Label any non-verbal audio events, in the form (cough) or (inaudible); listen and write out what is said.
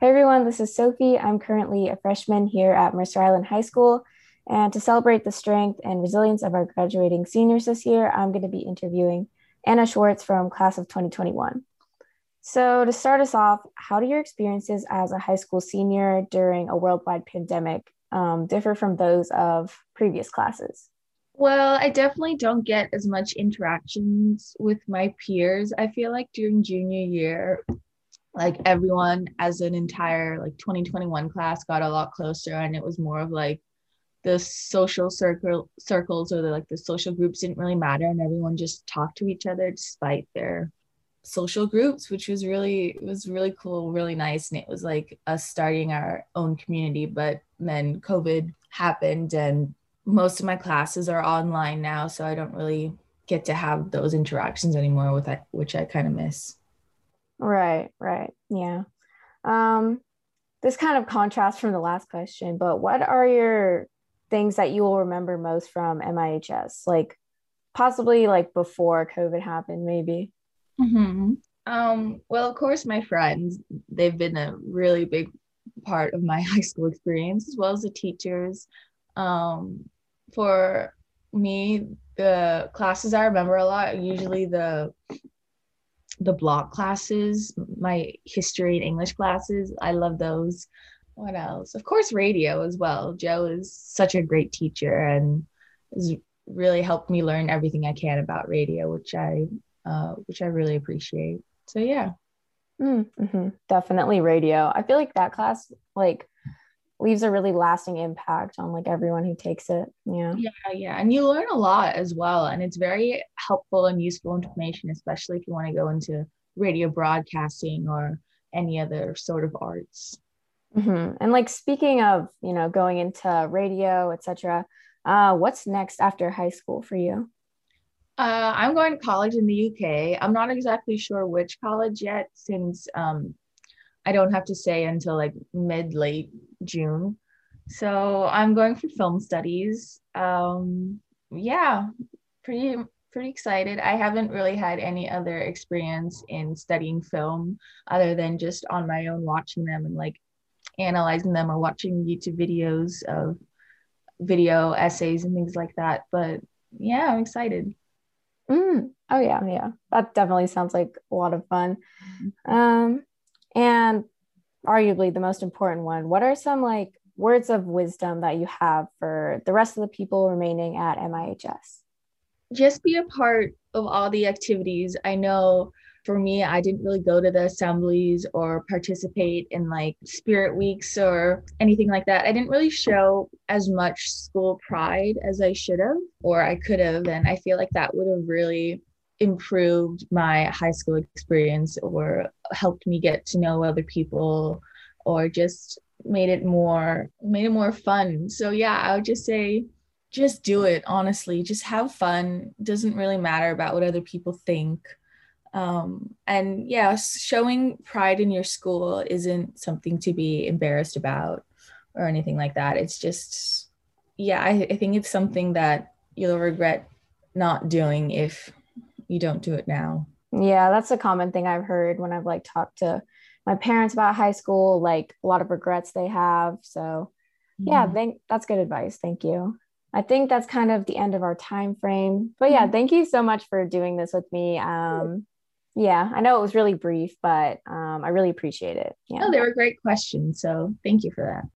Hey everyone, this is Sophie. I'm currently a freshman here at Mercer Island High School. And to celebrate the strength and resilience of our graduating seniors this year, I'm going to be interviewing Anna Schwartz from class of 2021. So, to start us off, how do your experiences as a high school senior during a worldwide pandemic um, differ from those of previous classes? Well, I definitely don't get as much interactions with my peers. I feel like during junior year, like everyone as an entire like 2021 class got a lot closer and it was more of like the social circle circles or the like the social groups didn't really matter and everyone just talked to each other despite their social groups which was really it was really cool really nice and it was like us starting our own community. But then covid happened and most of my classes are online now so i don't really get to have those interactions anymore with that which i kind of miss Right, right. Yeah. Um, this kind of contrasts from the last question, but what are your things that you will remember most from MIHS? Like possibly like before COVID happened, maybe. Mm-hmm. Um, well, of course, my friends, they've been a really big part of my (laughs) high school experience, as well as the teachers. Um, for me, the classes I remember a lot, usually the the block classes, my history and English classes. I love those. What else? Of course, radio as well. Joe is such a great teacher and has really helped me learn everything I can about radio, which I uh, which I really appreciate. So yeah. Mm-hmm. Definitely radio. I feel like that class, like leaves a really lasting impact on like everyone who takes it. Yeah. Yeah, yeah. And you learn a lot as well. And it's very helpful and useful information, especially if you want to go into radio broadcasting or any other sort of arts. Mm-hmm. And like speaking of, you know, going into radio, etc., uh, what's next after high school for you? Uh, I'm going to college in the UK. I'm not exactly sure which college yet, since um, I don't have to say until like mid late June. So I'm going for film studies. Um, yeah, pretty pretty excited. I haven't really had any other experience in studying film other than just on my own watching them and like analyzing them or watching YouTube videos of video essays and things like that. But yeah, I'm excited. Mm. Oh yeah, yeah. That definitely sounds like a lot of fun. Mm-hmm. Um, and arguably the most important one, what are some like words of wisdom that you have for the rest of the people remaining at MIHS? Just be a part of all the activities. I know for me, I didn't really go to the assemblies or participate in like spirit weeks or anything like that. I didn't really show as much school pride as I should have or I could have. And I feel like that would have really improved my high school experience or helped me get to know other people or just made it more made it more fun. So yeah i would just say just do it honestly. Just have fun. Doesn't really matter about what other people think. Um, and yeah showing pride in your school isn't something to be embarrassed about or anything like that. It's just yeah I, I think it's something that you'll regret not doing if you don't do it now. Yeah, that's a common thing I've heard when I've like talked to my parents about high school, like a lot of regrets they have. So yeah, mm-hmm. thank that's good advice. Thank you. I think that's kind of the end of our time frame. But yeah, mm-hmm. thank you so much for doing this with me. Um yeah, I know it was really brief, but um, I really appreciate it. Yeah. Oh, they were great questions. So thank you for that.